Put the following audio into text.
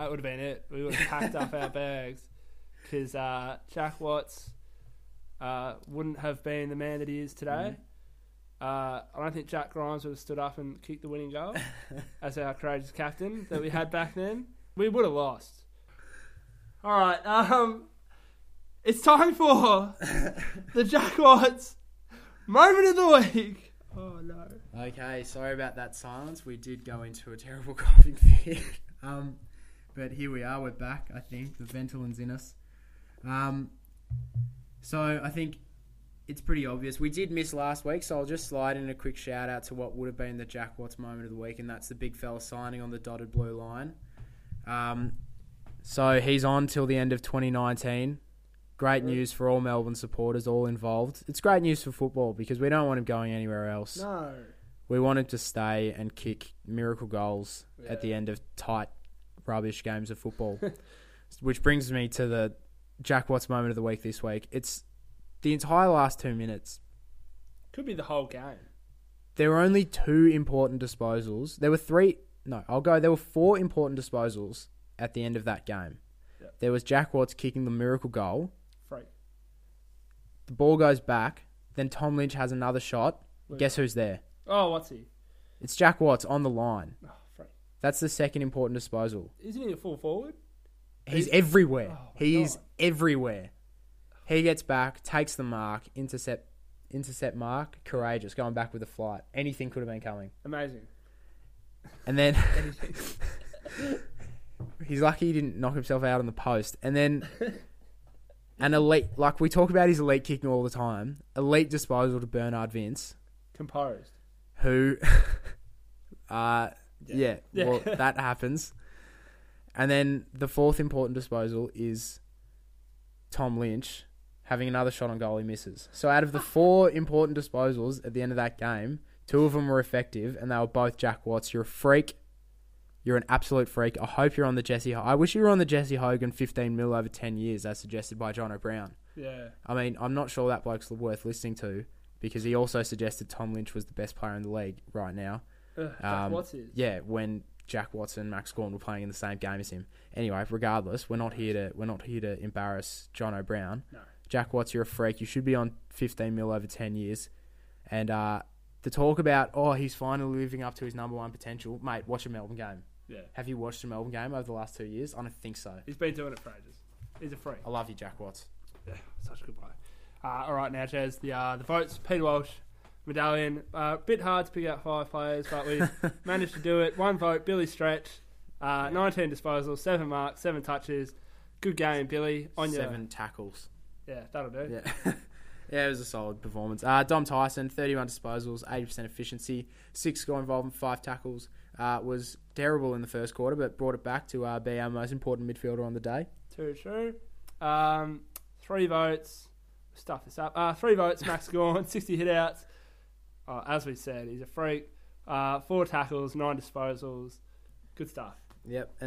that would have been it. We would have packed up our bags because uh, Jack Watts uh, wouldn't have been the man that he is today. Uh, I don't think Jack Grimes would have stood up and kicked the winning goal as our courageous captain that we had back then. We would have lost. All right, um, it's time for the Jack Watts moment of the week. Oh no! Okay, sorry about that silence. We did go into a terrible coughing fit. um, but here we are. We're back. I think the Ventolin's in us. Um, so I think it's pretty obvious. We did miss last week, so I'll just slide in a quick shout out to what would have been the Jack Watts moment of the week, and that's the big fella signing on the dotted blue line. Um, so he's on till the end of 2019. Great news for all Melbourne supporters, all involved. It's great news for football because we don't want him going anywhere else. No. We want him to stay and kick miracle goals Yeah. at the end of tight, rubbish games of football. Which brings me to the Jack Watts moment of the week this week. It's the entire last two minutes. Could be the whole game. There were only two important disposals. There were three. No, I'll go. There were four important disposals at the end of that game. Yeah. There was Jack Watts kicking the miracle goal. Freak. The ball goes back. Then Tom Lynch has another shot. Where- Guess who's there? Oh, what's he? It's Jack Watts on the line. Oh. That's the second important disposal. Isn't he a full forward? He's He's- everywhere. Oh my He's God. everywhere. He gets back, takes the mark, intercept, intercept mark, courageous, going back with a flight. Anything could have been coming. Amazing. And then he's lucky he didn't knock himself out on the post. And then an elite, like we talk about his elite kicking all the time, elite disposal to Bernard Vince, Composed. who, uh, yeah, Yeah. well, that happens. And then the fourth important disposal is Tom Lynch having another shot on goal he misses. So out of the four important disposals at the end of that game, two of them were effective, and they were both Jack Watts. You're a freak. You're an absolute freak. I hope you're on the Jesse. I wish you were on the Jesse Hogan 15 mil over 10 years, as suggested by John O'Brown. Yeah. I mean, I'm not sure that bloke's worth listening to because he also suggested Tom Lynch was the best player in the league right now. Ugh, Jack Um, Watts is. Yeah, when Jack Watson and Max Gawn were playing in the same game as him. Anyway, regardless, we're not here to we're not here to embarrass John O'Brown. No. Jack Watts, you're a freak. You should be on 15 mil over 10 years. And uh, the talk about oh he's finally living up to his number one potential, mate. Watch a Melbourne game. Yeah. Have you watched a Melbourne game over the last two years? I don't think so. He's been doing it for ages. He's a freak. I love you, Jack Watts. Yeah, such a good player. Uh, all right, now, Jez, the uh, the votes. Peter Walsh, medallion. Uh, bit hard to pick out five players, but we managed to do it. One vote, Billy Stretch. Uh, 19 disposals, seven marks, seven touches. Good game, Billy. On your Seven tackles. yeah, that'll do. Yeah. yeah, it was a solid performance. Uh, Dom Tyson, 31 disposals, 80% efficiency, six score involvement, five tackles. Uh, was terrible in the first quarter, but brought it back to uh, be our most important midfielder on the day. Two, two. Um, three votes. Stuff this up. Uh, three votes, Max Gawn, 60 hitouts. Uh, as we said, he's a freak. Uh, four tackles, nine disposals. Good stuff. Yep.